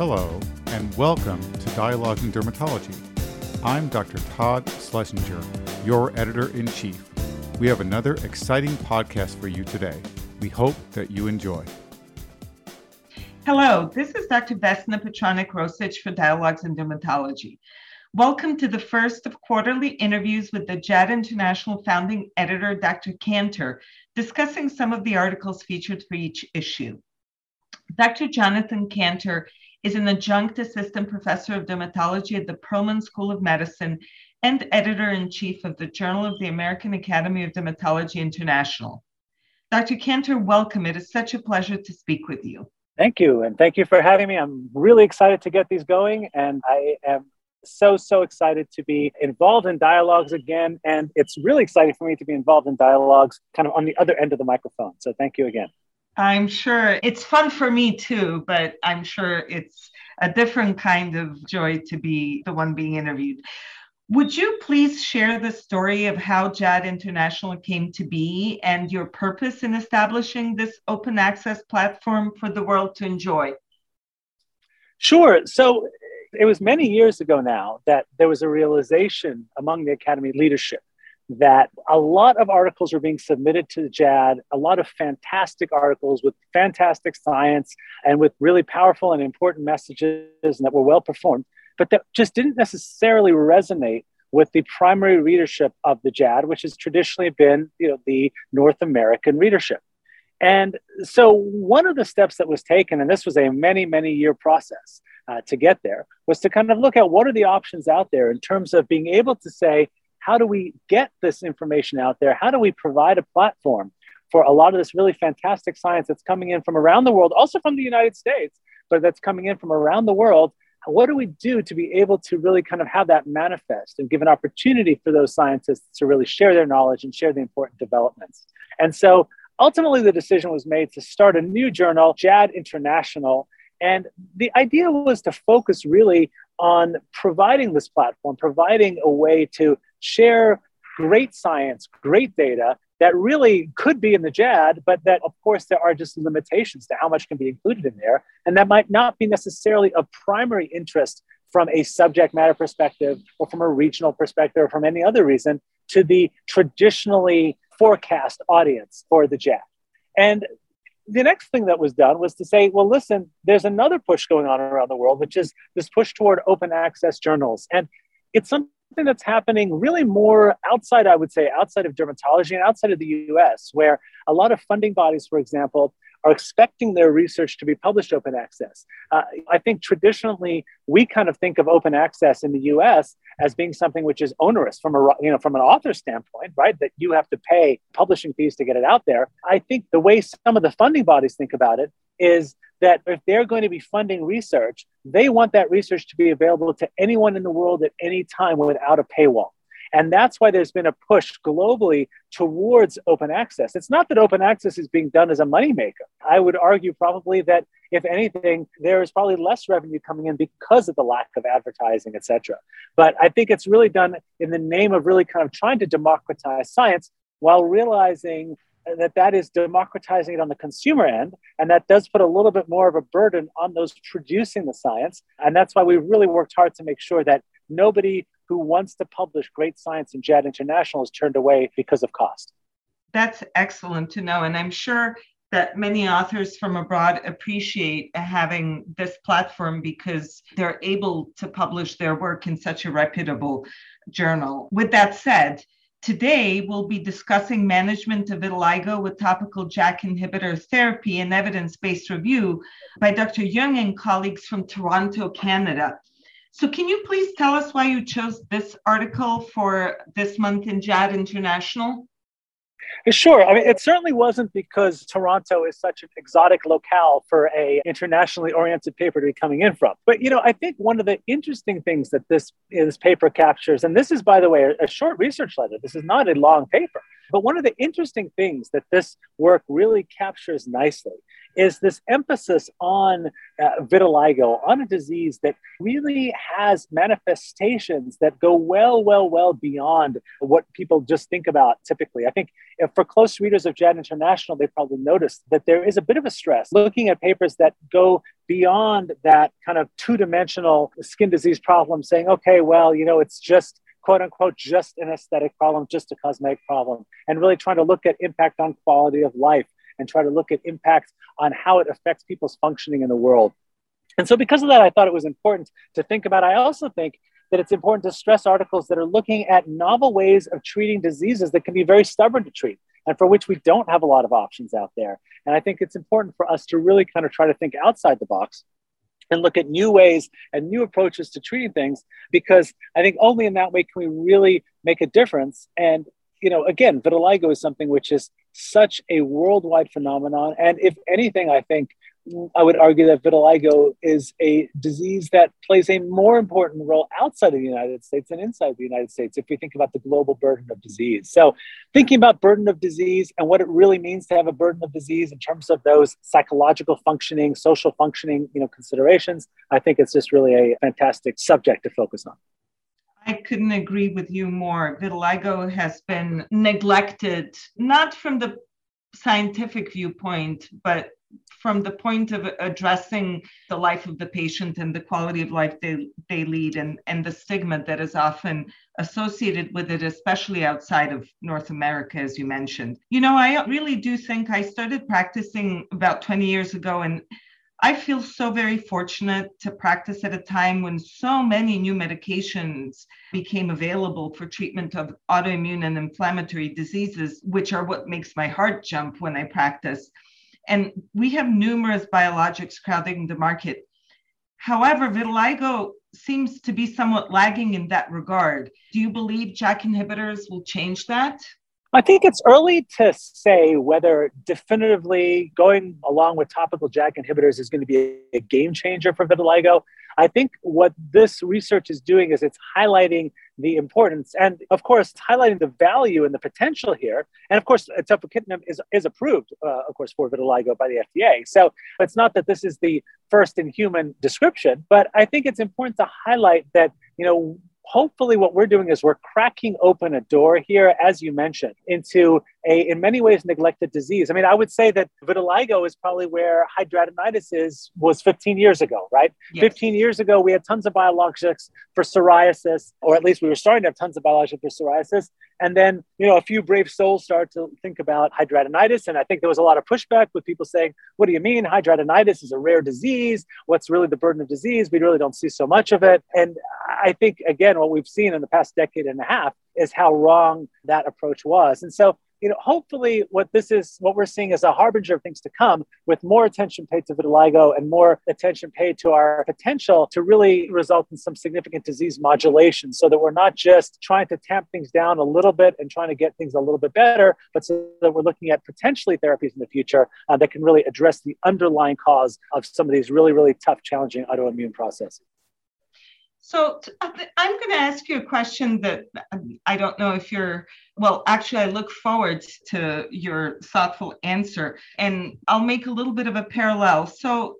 Hello, and welcome to Dialogues in Dermatology. I'm Dr. Todd Schlesinger, your editor in chief. We have another exciting podcast for you today. We hope that you enjoy. Hello, this is Dr. Vesna Petronic Rosic for Dialogues in Dermatology. Welcome to the first of quarterly interviews with the JAAD International founding editor, Dr. Kantor, discussing some of the articles featured for each issue. Dr. Jonathan Kantor is an adjunct assistant professor of dermatology at the Perelman School of Medicine and editor in chief of the Journal of the American Academy of Dermatology International. Dr. Kantor, welcome. It is such a pleasure to speak with you. Thank you. And thank you for having me. I'm really excited to get these going. And I am so, so excited to be involved in dialogues again. And it's really exciting for me to be involved in dialogues kind of on the other end of the microphone. So thank you again. I'm sure it's fun for me too, but I'm sure it's a different kind of joy to be the one being interviewed. Would you please share the story of how JAAD International came to be and your purpose in establishing this open access platform for the world to enjoy? Sure. So it was many years ago now that there was a realization among the Academy leadership that a lot of articles were being submitted to the JAAD, a lot of fantastic articles with fantastic science and with really powerful and important messages and that were well performed, but that just didn't necessarily resonate with the primary readership of the JAAD, which has traditionally been you know, the North American readership. And so one of the steps that was taken, and this was a many, many year process uh, to get there, was to kind of look at what are the options out there in terms of being able to say, how do we get this information out there? How do we provide a platform for a lot of this really fantastic science that's coming in from around the world, also from the United States, but that's coming in from around the world? What do we do to be able to really kind of have that manifest and give an opportunity for those scientists to really share their knowledge and share the important developments? And so ultimately, the decision was made to start a new journal, JAAD International. And the idea was to focus really on providing this platform, providing a way to share great science, great data that really could be in the JAAD, but that of course there are just limitations to how much can be included in there. And that might not be necessarily of primary interest from a subject matter perspective or from a regional perspective or from any other reason to the traditionally forecast audience for the JAAD. And the next thing that was done was to say, well, listen, there's another push going on around the world, which is this push toward open access journals. And it's something that's happening really more outside, I would say, outside of dermatology and outside of the US, where a lot of funding bodies, for example, are expecting their research to be published open access. Uh, I think traditionally we kind of think of open access in the U.S. as being something which is onerous from a you know from an author standpoint, right? That you have to pay publishing fees to get it out there. I think the way some of the funding bodies think about it is that if they're going to be funding research, they want that research to be available to anyone in the world at any time without a paywall. And that's why there's been a push globally towards open access. It's not that open access is being done as a moneymaker. I would argue probably that if anything, there is probably less revenue coming in because of the lack of advertising, et cetera. But I think it's really done in the name of really kind of trying to democratize science while realizing that that is democratizing it on the consumer end and that does put a little bit more of a burden on those producing the science and that's why we really worked hard to make sure that nobody who wants to publish great science in JAAD International is turned away because of cost. That's excellent to know. And I'm sure that many authors from abroad appreciate having this platform because they're able to publish their work in such a reputable journal. With that said, Today, we'll be discussing management of vitiligo with topical JAK inhibitor therapy and evidence based review by Dr. Young and colleagues from Toronto, Canada. So, can you please tell us why you chose this article for this month in JAAD International? Sure. I mean, it certainly wasn't because Toronto is such an exotic locale for a internationally oriented paper to be coming in from. But you know, I think one of the interesting things that this this paper captures, and this is, by the way, a, a short research letter. This is not a long paper. But one of the interesting things that this work really captures nicely is this emphasis on uh, vitiligo, on a disease that really has manifestations that go well, well, well beyond what people just think about typically. I think for close readers of JAAD International, they probably noticed that there is a bit of a stress looking at papers that go beyond that kind of two dimensional skin disease problem, saying, okay, well, you know, it's just quote unquote just an aesthetic problem, just a cosmetic problem, and really trying to look at impact on quality of life and try to look at impacts on how it affects people's functioning in the world. And so, because of that, I thought it was important to think about. I also think that it's important to stress articles that are looking at novel ways of treating diseases that can be very stubborn to treat and for which we don't have a lot of options out there. And I think it's important for us to really kind of try to think outside the box and look at new ways and new approaches to treating things because I think only in that way can we really make a difference. And you know, again, vitiligo is something which is such a worldwide phenomenon. And if anything, I think I would argue that vitiligo is a disease that plays a more important role outside of the United States than inside the United States if we think about the global burden of disease. So, thinking about burden of disease and what it really means to have a burden of disease in terms of those psychological functioning, social functioning, you know, considerations, I think it's just really a fantastic subject to focus on. I couldn't agree with you more. Vitiligo has been neglected, not from the scientific viewpoint, but from the point of addressing the life of the patient and the quality of life they, they lead and, and the stigma that is often associated with it, especially outside of North America, as you mentioned. You know, I really do think I started practicing about 20 years ago and I feel so very fortunate to practice at a time when so many new medications became available for treatment of autoimmune and inflammatory diseases, which are what makes my heart jump when I practice. And we have numerous biologics crowding the market. However, vitiligo seems to be somewhat lagging in that regard. Do you believe JAK inhibitors will change that? I think it's early to say whether definitively going along with topical JAK inhibitors is going to be a game changer for vitiligo. I think what this research is doing is it's highlighting the importance and, of course, highlighting the value and the potential here. And, of course, tofacitinib is, is approved, uh, of course, for vitiligo by the FDA. So it's not that this is the first in human description, but I think it's important to highlight that, you know, hopefully what we're doing is we're cracking open a door here as you mentioned into a in many ways neglected disease. I mean i would say that vitiligo is probably where hidradenitis is was 15 years ago right? Yes. 15 years ago we had tons of biologics for psoriasis or at least we were starting to have tons of biologics for psoriasis. And then you know a few brave souls started to think about hidradenitis and i think there was a lot of pushback with people saying what do you mean? Hidradenitis is a rare disease. What's really the burden of disease? We really don't see so much of it. And i think again what we've seen in the past decade and a half is how wrong that approach was. And so you know, hopefully what this is, what we're seeing is a harbinger of things to come with more attention paid to vitiligo and more attention paid to our potential to really result in some significant disease modulation so that we're not just trying to tamp things down a little bit and trying to get things a little bit better, but so that we're looking at potentially therapies in the future uh, that can really address the underlying cause of some of these really, really tough, challenging autoimmune processes. So uh, I'm going to ask you a question that um, I don't know if you're, well, actually, I look forward to your thoughtful answer. And I'll make a little bit of a parallel. So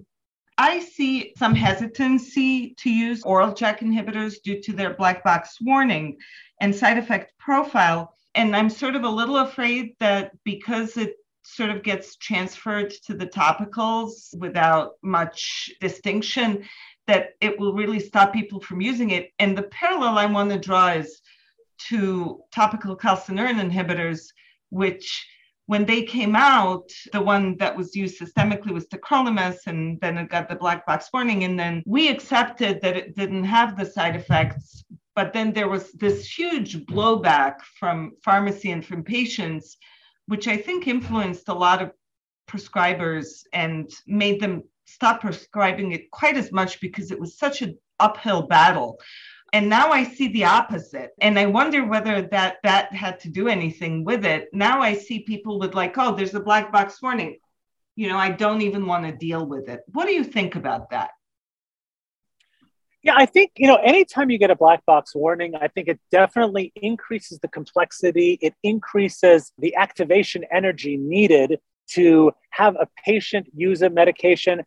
I see some hesitancy to use oral JAK inhibitors due to their black box warning and side effect profile. And I'm sort of a little afraid that because it sort of gets transferred to the topicals without much distinction, that it will really stop people from using it. And the parallel I want to draw is to topical calcineurin inhibitors, which when they came out, the one that was used systemically was tacrolimus, and then it got the black box warning. And then we accepted that it didn't have the side effects. But then there was this huge blowback from pharmacy and from patients, which I think influenced a lot of prescribers and made them stop prescribing it quite as much because it was such an uphill battle. And now I see the opposite. And I wonder whether that that had to do anything with it. Now I see people with like, oh, there's a black box warning. You know, I don't even want to deal with it. What do you think about that? Yeah, I think, you know, anytime you get a black box warning, I think it definitely increases the complexity. It increases the activation energy needed to have a patient use a medication,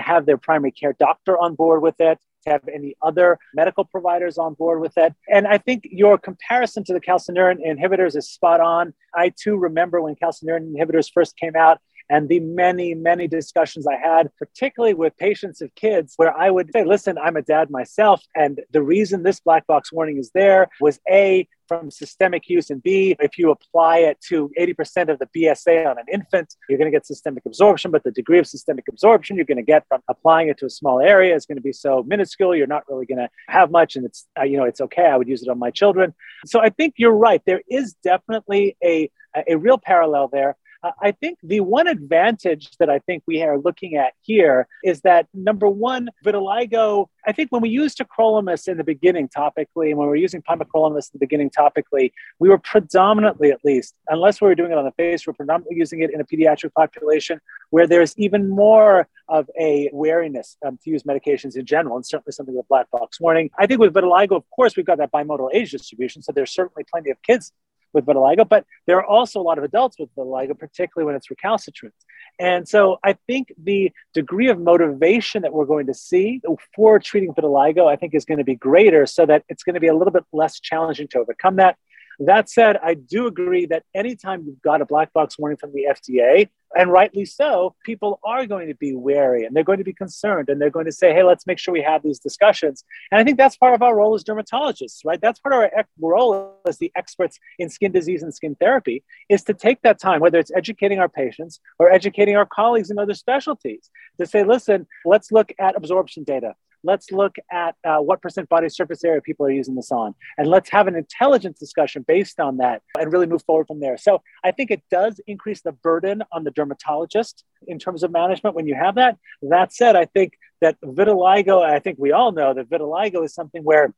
have their primary care doctor on board with it, to have any other medical providers on board with it. And I think your comparison to the calcineurin inhibitors is spot on. I too remember when calcineurin inhibitors first came out and the many, many discussions I had, particularly with patients of kids, where I would say, listen, I'm a dad myself. And the reason this black box warning is there was A, from systemic use, and B, if you apply it to 80% of the BSA on an infant, you're going to get systemic absorption, but the degree of systemic absorption you're going to get from applying it to a small area is going to be so minuscule, you're not really going to have much, and it's, uh, you know, it's okay. I would use it on my children. So I think you're right. There is definitely a, a real parallel there. I think the one advantage that I think we are looking at here is that number one, vitiligo. I think when we used tacrolimus in the beginning topically, and when we were using pimecrolimus in the beginning topically, we were predominantly, at least, unless we were doing it on the face, we're predominantly using it in a pediatric population where there's even more of a wariness um, to use medications in general, and certainly something with black box warning. I think with vitiligo, of course, we've got that bimodal age distribution, so there's certainly plenty of kids with vitiligo, but there are also a lot of adults with vitiligo, particularly when it's recalcitrant. And so I think the degree of motivation that we're going to see for treating vitiligo, I think, is going to be greater so that it's going to be a little bit less challenging to overcome that. That said, I do agree that anytime you've got a black box warning from the FDA, and rightly so, people are going to be wary and they're going to be concerned and they're going to say, hey, let's make sure we have these discussions. And I think that's part of our role as dermatologists, right? That's part of our role as the experts in skin disease and skin therapy is to take that time, whether it's educating our patients or educating our colleagues in other specialties, to say, listen, let's look at absorption data let's look at uh, what percent body surface area people are using this on. And let's have an intelligence discussion based on that and really move forward from there. So i think it does increase the burden on the dermatologist in terms of management when you have that. That said i think that vitiligo i think we all know that vitiligo is something where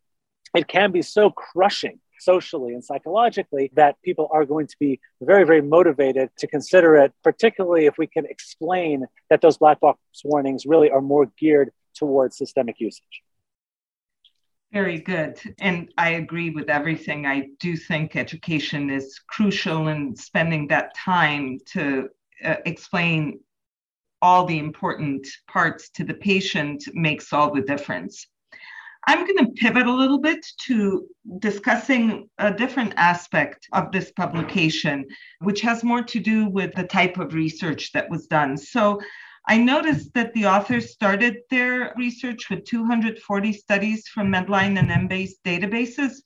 it can be so crushing socially and psychologically that people are going to be very, very motivated to consider it, particularly if we can explain that those black box warnings really are more geared towards systemic usage. Very good. And I agree with everything. I do think education is crucial in spending that time to uh, explain all the important parts to the patient makes all the difference. I'm going to pivot a little bit to discussing a different aspect of this publication, which has more to do with the type of research that was done. So, I noticed that the authors started their research with 240 studies from Medline and Embase databases,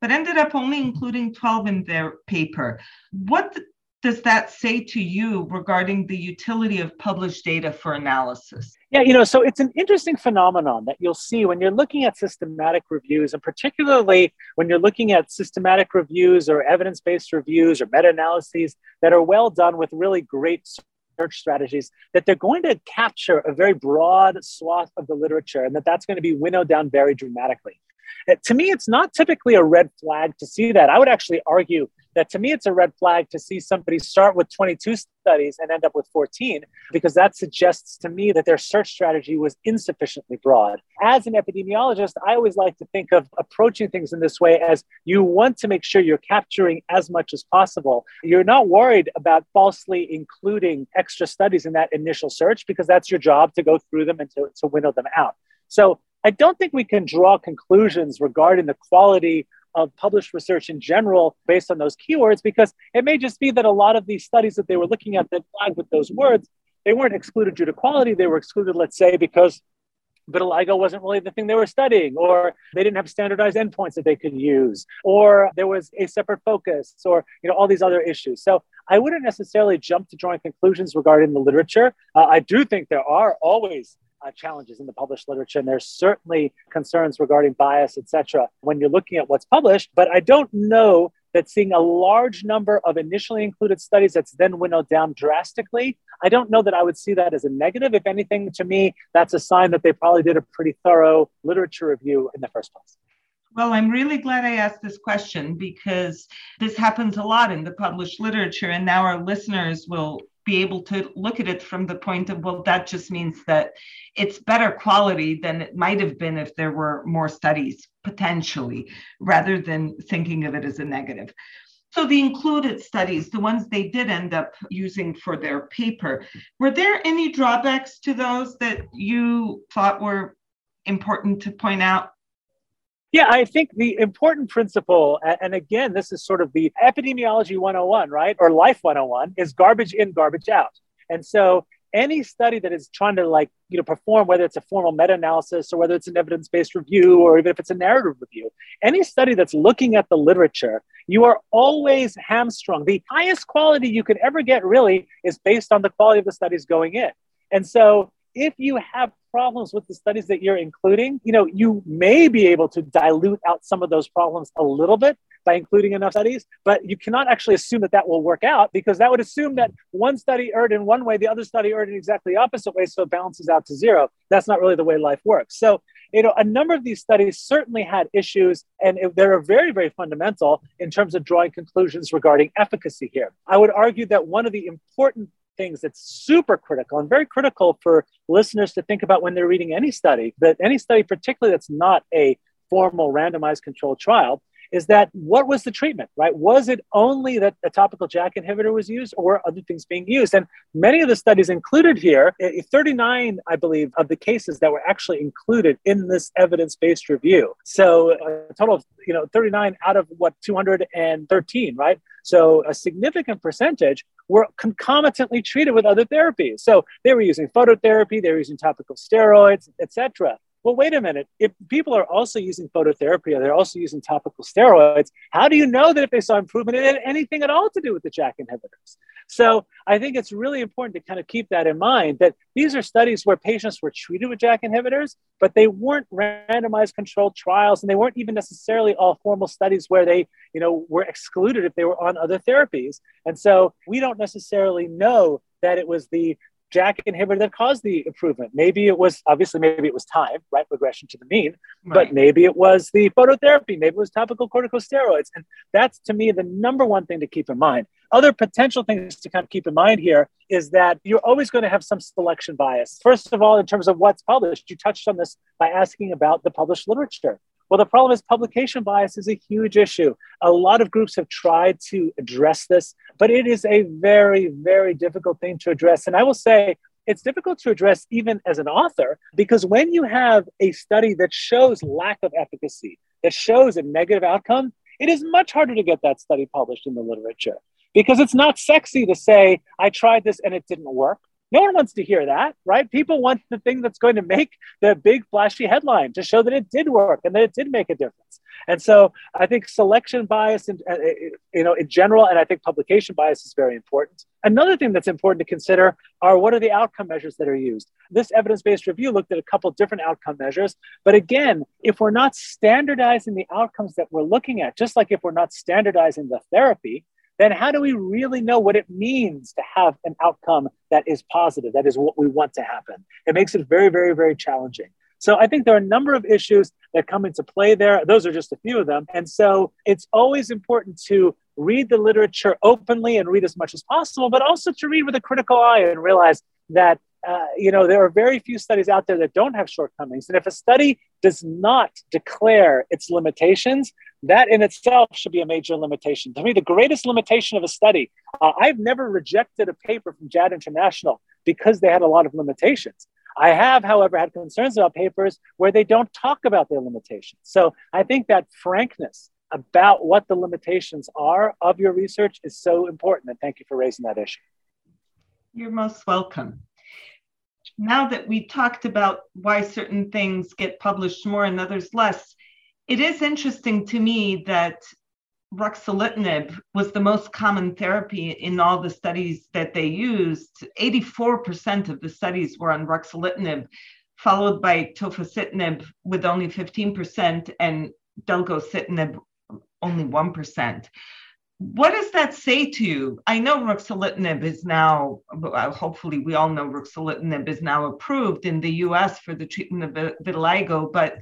but ended up only including 12 in their paper. What does that say to you regarding the utility of published data for analysis? Yeah, you know, so it's an interesting phenomenon that you'll see when you're looking at systematic reviews, and particularly when you're looking at systematic reviews or evidence based reviews or meta analyses that are well done with really great search strategies that they're going to capture a very broad swath of the literature and that that's going to be winnowed down very dramatically. Uh, to me, it's not typically a red flag to see that. I would actually argue that to me, it's a red flag to see somebody start with 22 studies and end up with 14, because that suggests to me that their search strategy was insufficiently broad. As an epidemiologist, I always like to think of approaching things in this way as you want to make sure you're capturing as much as possible. You're not worried about falsely including extra studies in that initial search because that's your job to go through them and to, to winnow them out. So I don't think we can draw conclusions regarding the quality of published research in general based on those keywords because it may just be that a lot of these studies that they were looking at that flagged with those words they weren't excluded due to quality. They were excluded let's say because vitiligo wasn't really the thing they were studying or they didn't have standardized endpoints that they could use or there was a separate focus or you know all these other issues. So i wouldn't necessarily jump to drawing conclusions regarding the literature. Uh, i do think there are always uh, challenges in the published literature, and there's certainly concerns regarding bias, etc., when you're looking at what's published. But I don't know that seeing a large number of initially included studies that's then winnowed down drastically, I don't know that I would see that as a negative. If anything, to me, that's a sign that they probably did a pretty thorough literature review in the first place. Well, I'm really glad I asked this question because this happens a lot in the published literature, and now our listeners will be able to look at it from the point of, well, that just means that it's better quality than it might have been if there were more studies potentially, rather than thinking of it as a negative. So the included studies, the ones they did end up using for their paper, were there any drawbacks to those that you thought were important to point out? Yeah, I think the important principle, and again, this is sort of the epidemiology 101, right? Or life 101 is garbage in, garbage out. And so any study that is trying to like you know perform whether it's a formal meta-analysis or whether it's an evidence-based review or even if it's a narrative review any study that's looking at the literature you are always hamstrung the highest quality you could ever get really is based on the quality of the studies going in and so if you have problems with the studies that you're including, you know, you may be able to dilute out some of those problems a little bit by including enough studies, but you cannot actually assume that that will work out because that would assume that one study erred in one way, the other study erred in exactly the opposite way, so it balances out to zero. That's not really the way life works. So, you know, a number of these studies certainly had issues, and they're very, very fundamental in terms of drawing conclusions regarding efficacy here. I would argue that one of the important things that's super critical and very critical for listeners to think about when they're reading any study, but any study, particularly that's not a formal randomized controlled trial, is that what was the treatment, right? Was it only that a topical JAK inhibitor was used or were other things being used? And many of the studies included here, eh, eh, 39, I believe, of the cases that were actually included in this evidence-based review. So a total of, you know, 39 out of what, 213, right? So a significant percentage were concomitantly treated with other therapies. So they were using phototherapy, they were using topical steroids, etc well, wait a minute. If people are also using phototherapy or they're also using topical steroids, how do you know that if they saw improvement, it had anything at all to do with the JAK inhibitors? So I think it's really important to kind of keep that in mind that these are studies where patients were treated with JAK inhibitors, but they weren't randomized controlled trials, and they weren't even necessarily all formal studies where they, you know, were excluded if they were on other therapies. And so we don't necessarily know that it was the JAK inhibitor that caused the improvement. Maybe it was obviously maybe it was time, right? Regression to the mean, right. but maybe it was the phototherapy, maybe it was topical corticosteroids. And that's to me the number one thing to keep in mind. Other potential things to kind of keep in mind here is that you're always going to have some selection bias. First of all, in terms of what's published, you touched on this by asking about the published literature. Well, the problem is publication bias is a huge issue. A lot of groups have tried to address this, but it is a very, very difficult thing to address. And I will say, it's difficult to address even as an author because when you have a study that shows lack of efficacy, that shows a negative outcome, it is much harder to get that study published in the literature because it's not sexy to say, I tried this and it didn't work. No one wants to hear that, right? People want the thing that's going to make the big flashy headline to show that it did work and that it did make a difference. And so I think selection bias, and uh, you know, in general, and I think publication bias is very important. Another thing that's important to consider are what are the outcome measures that are used. This evidence-based review looked at a couple different outcome measures, but again, if we're not standardizing the outcomes that we're looking at, just like if we're not standardizing the therapy, then how do we really know what it means to have an outcome that is positive, that is what we want to happen? It makes it very, very, very challenging. So I think there are a number of issues that come into play there. Those are just a few of them. And so it's always important to read the literature openly and read as much as possible, but also to read with a critical eye and realize that uh, you know, there are very few studies out there that don't have shortcomings. And if a study does not declare its limitations, that in itself should be a major limitation. To me, the greatest limitation of a study, uh, I've never rejected a paper from JAAD International because they had a lot of limitations. I have, however, had concerns about papers where they don't talk about their limitations. So I think that frankness about what the limitations are of your research is so important. And thank you for raising that issue. You're most welcome now that we talked about why certain things get published more and others less, it is interesting to me that ruxolitinib was the most common therapy in all the studies that they used. 84% of the studies were on ruxolitinib, followed by tofacitinib with only 15% and delgocitinib only 1% what does that say to you? I know ruxolitinib is now, hopefully, we all know ruxolitinib is now approved in the US for the treatment of vitiligo, but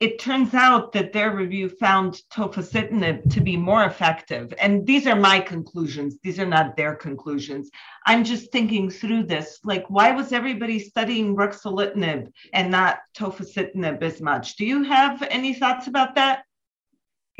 it turns out that their review found tofacitinib to be more effective. And these are my conclusions, these are not their conclusions. I'm just thinking through this like, why was everybody studying ruxolitinib and not tofacitinib as much? Do you have any thoughts about that?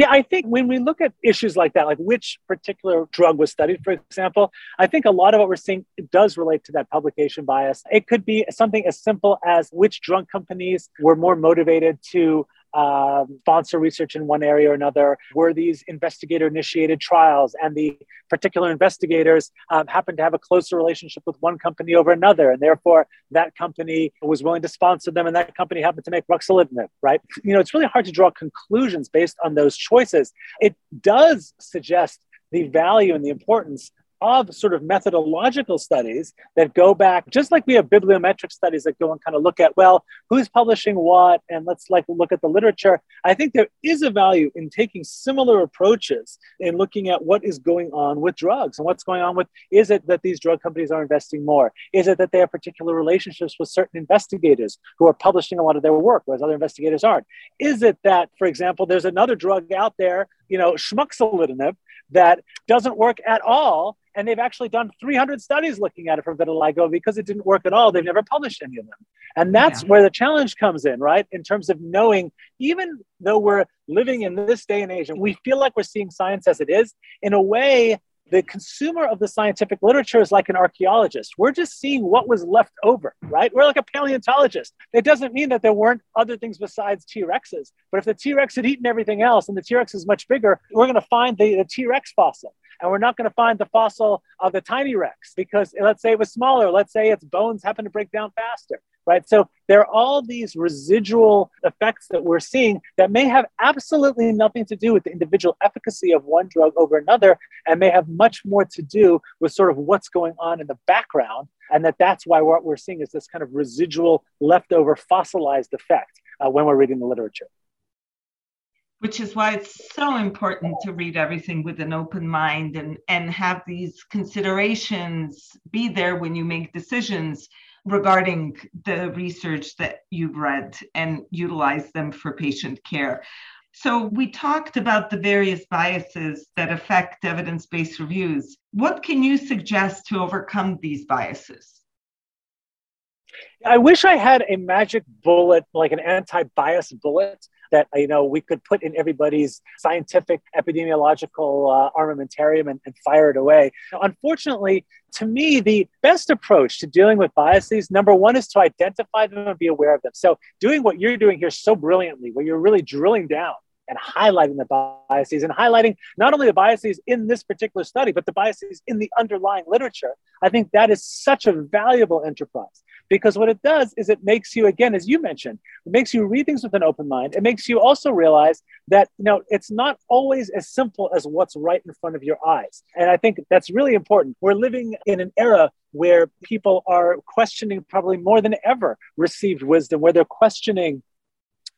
Yeah, I think when we look at issues like that, like which particular drug was studied, for example, I think a lot of what we're seeing does relate to that publication bias. It could be something as simple as which drug companies were more motivated to um, sponsor research in one area or another? Were these investigator initiated trials and the particular investigators um, happened to have a closer relationship with one company over another? And therefore, that company was willing to sponsor them and that company happened to make ruxolitinib, right? You know, it's really hard to draw conclusions based on those choices. It does suggest the value and the importance of sort of methodological studies that go back, just like we have bibliometric studies that go and kind of look at, well, who's publishing what, and let's like look at the literature. I think there is a value in taking similar approaches in looking at what is going on with drugs and what's going on with, is it that these drug companies are investing more? Is it that they have particular relationships with certain investigators who are publishing a lot of their work, whereas other investigators aren't? Is it that, for example, there's another drug out there, you know, schmuxolitinib, that doesn't work at all and they've actually done 300 studies looking at it for vitiligo because it didn't work at all. They've never published any of them. And that's yeah. where the challenge comes in, right? In terms of knowing, even though we're living in this day and age and we feel like we're seeing science as it is, in a way, the consumer of the scientific literature is like an archaeologist. We're just seeing what was left over, right? We're like a paleontologist. It doesn't mean that there weren't other things besides T Rexes. But if the T Rex had eaten everything else and the T Rex is much bigger, we're going to find the T Rex fossil and we're not going to find the fossil of the tiny rex because let's say it was smaller let's say its bones happen to break down faster right? So there are all these residual effects that we're seeing that may have absolutely nothing to do with the individual efficacy of one drug over another and may have much more to do with sort of what's going on in the background and that that's why what we're seeing is this kind of residual leftover fossilized effect uh, when we're reading the literature. Which is why it's so important to read everything with an open mind and, and have these considerations be there when you make decisions regarding the research that you've read and utilize them for patient care. So, we talked about the various biases that affect evidence based reviews. What can you suggest to overcome these biases? I wish I had a magic bullet, like an anti bias bullet that you know we could put in everybody's scientific epidemiological uh, armamentarium and, and fire it away. Unfortunately, to me, the best approach to dealing with biases, number one, is to identify them and be aware of them. So, doing what you're doing here so brilliantly, where you're really drilling down and highlighting the biases and highlighting not only the biases in this particular study, but the biases in the underlying literature, I think that is such a valuable enterprise because what it does is it makes you again as you mentioned it makes you read things with an open mind. It makes you also realize that you know it's not always as simple as what's right in front of your eyes. And i think that's really important. We're living in an era where people are questioning probably more than ever received wisdom where they're questioning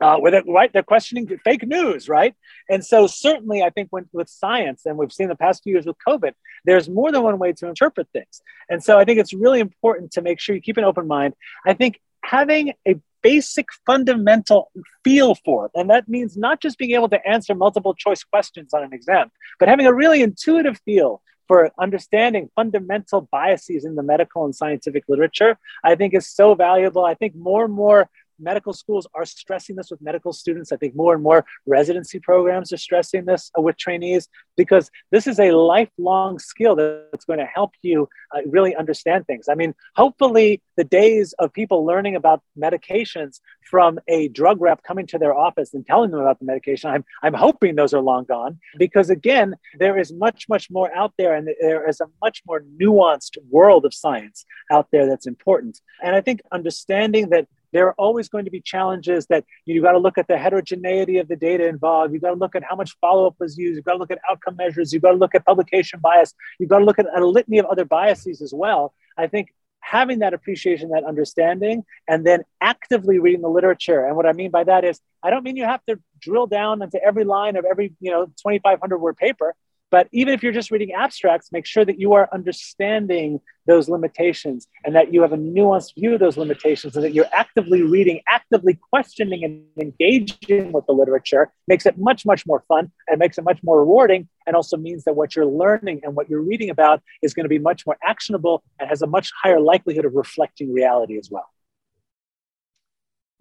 uh, where they're, right, they're questioning fake news, right? And so certainly, I think when, with science, and we've seen the past few years with COVID, there's more than one way to interpret things. And so I think it's really important to make sure you keep an open mind. I think having a basic fundamental feel for it, and that means not just being able to answer multiple choice questions on an exam, but having a really intuitive feel for understanding fundamental biases in the medical and scientific literature, I think is so valuable. I think more and more medical schools are stressing this with medical students. I think more and more residency programs are stressing this with trainees because this is a lifelong skill that's going to help you uh, really understand things. I mean, hopefully, the days of people learning about medications from a drug rep coming to their office and telling them about the medication, I'm, I'm hoping those are long gone because, again, there is much, much more out there and there is a much more nuanced world of science out there that's important. And I think understanding that there are always going to be challenges that you've got to look at the heterogeneity of the data involved. You've got to look at how much follow up was used. You've got to look at outcome measures. You've got to look at publication bias. You've got to look at a litany of other biases as well. I think having that appreciation, that understanding, and then actively reading the literature. And what I mean by that is, I don't mean you have to drill down into every line of every you know 2,500 word paper. But even if you're just reading abstracts, make sure that you are understanding those limitations and that you have a nuanced view of those limitations and that you're actively reading, actively questioning and engaging with the literature makes it much, much more fun and makes it much more rewarding and also means that what you're learning and what you're reading about is going to be much more actionable and has a much higher likelihood of reflecting reality as well.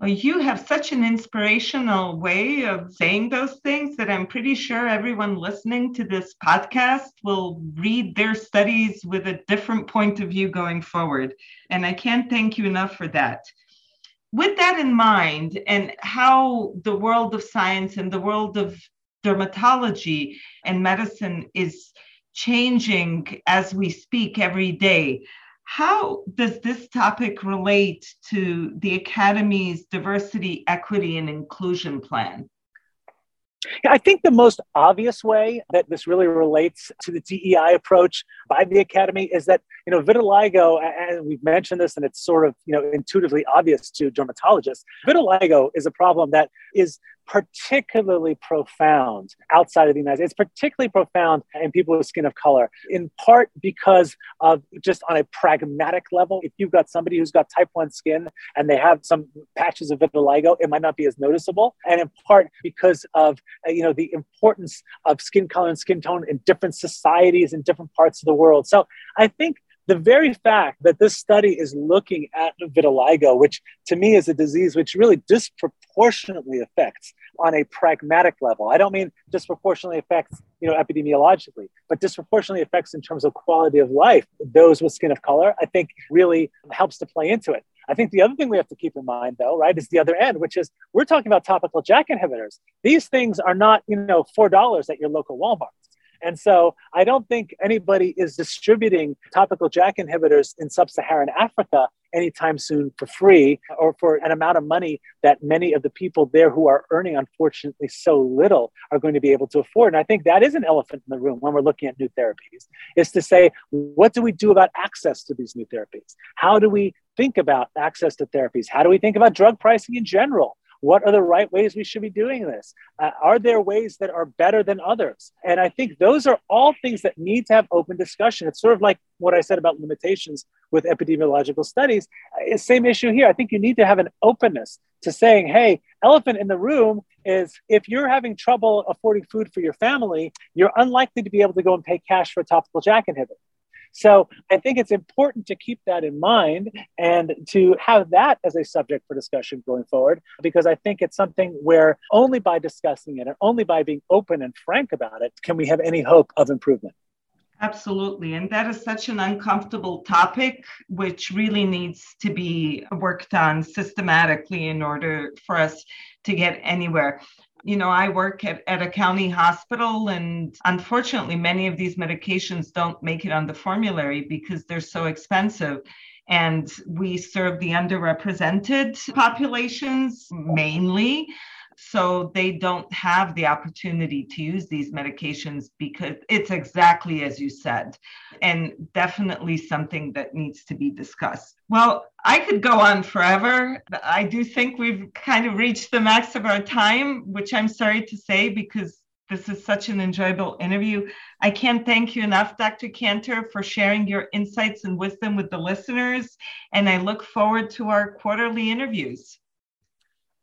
You have such an inspirational way of saying those things that I'm pretty sure everyone listening to this podcast will read their studies with a different point of view going forward. And I can't thank you enough for that. With that in mind, and how the world of science and the world of dermatology and medicine is changing as we speak every day, how does this topic relate to the Academy's diversity, equity, and inclusion plan? I think the most obvious way that this really relates to the DEI approach by the Academy is that, you know, vitiligo, and we've mentioned this and it's sort of, you know, intuitively obvious to dermatologists, vitiligo is a problem that is particularly profound outside of the United States. It's particularly profound in people with skin of color, in part because of just on a pragmatic level. If you've got somebody who's got type 1 skin and they have some patches of vitiligo, it might not be as noticeable. And in part because of uh, you know the importance of skin color and skin tone in different societies in different parts of the world. So I think the very fact that this study is looking at vitiligo, which to me is a disease which really disproportionately affects on a pragmatic level. I don't mean disproportionately affects, you know, epidemiologically, but disproportionately affects in terms of quality of life those with skin of color, I think really helps to play into it. I think the other thing we have to keep in mind, though, right, is the other end, which is we're talking about topical JAK inhibitors. These things are not, you know, $4 at your local Walmart. And so I don't think anybody is distributing topical JAK inhibitors in sub Saharan Africa anytime soon for free or for an amount of money that many of the people there who are earning, unfortunately, so little are going to be able to afford. And I think that is an elephant in the room when we're looking at new therapies, is to say, what do we do about access to these new therapies? How do we think about access to therapies? How do we think about drug pricing in general? What are the right ways we should be doing this? Uh, are there ways that are better than others? And I think those are all things that need to have open discussion. It's sort of like what I said about limitations with epidemiological studies. Uh, same issue here. I think you need to have an openness to saying, hey, elephant in the room is if you're having trouble affording food for your family, you're unlikely to be able to go and pay cash for a topical JAK inhibitor. So I think it's important to keep that in mind and to have that as a subject for discussion going forward, because I think it's something where only by discussing it and only by being open and frank about it can we have any hope of improvement. Absolutely. And that is such an uncomfortable topic, which really needs to be worked on systematically in order for us to get anywhere you know, I work at, at a county hospital, and unfortunately, many of these medications don't make it on the formulary because they're so expensive. And we serve the underrepresented populations mainly so they don't have the opportunity to use these medications because it's exactly as you said and definitely something that needs to be discussed well i could go on forever i do think we've kind of reached the max of our time which i'm sorry to say because this is such an enjoyable interview. I can't thank you enough, Dr. Kantor, for sharing your insights and wisdom with the listeners. And I look forward to our quarterly interviews.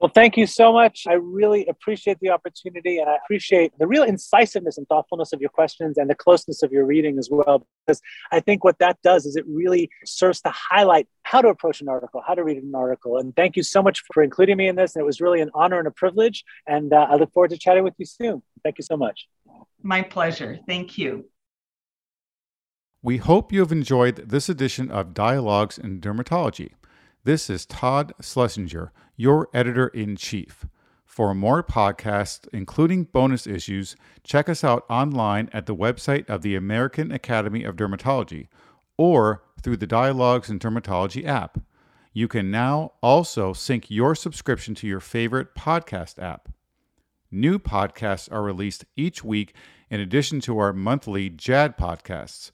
Well, thank you so much. I really appreciate the opportunity and I appreciate the real incisiveness and thoughtfulness of your questions and the closeness of your reading as well. Because I think what that does is it really serves to highlight how to approach an article, how to read an article. And thank you so much for including me in this. And it was really an honor and a privilege. And uh, I look forward to chatting with you soon. Thank you so much. My pleasure. Thank you. We hope you have enjoyed this edition of Dialogues in Dermatology. This is Todd Schlesinger, your editor in chief. For more podcasts, including bonus issues, check us out online at the website of the American Academy of Dermatology or through the Dialogues in Dermatology app. You can now also sync your subscription to your favorite podcast app. New podcasts are released each week in addition to our monthly JAAD podcasts.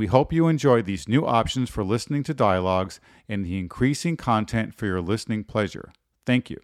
We hope you enjoy these new options for listening to dialogues and the increasing content for your listening pleasure. Thank you.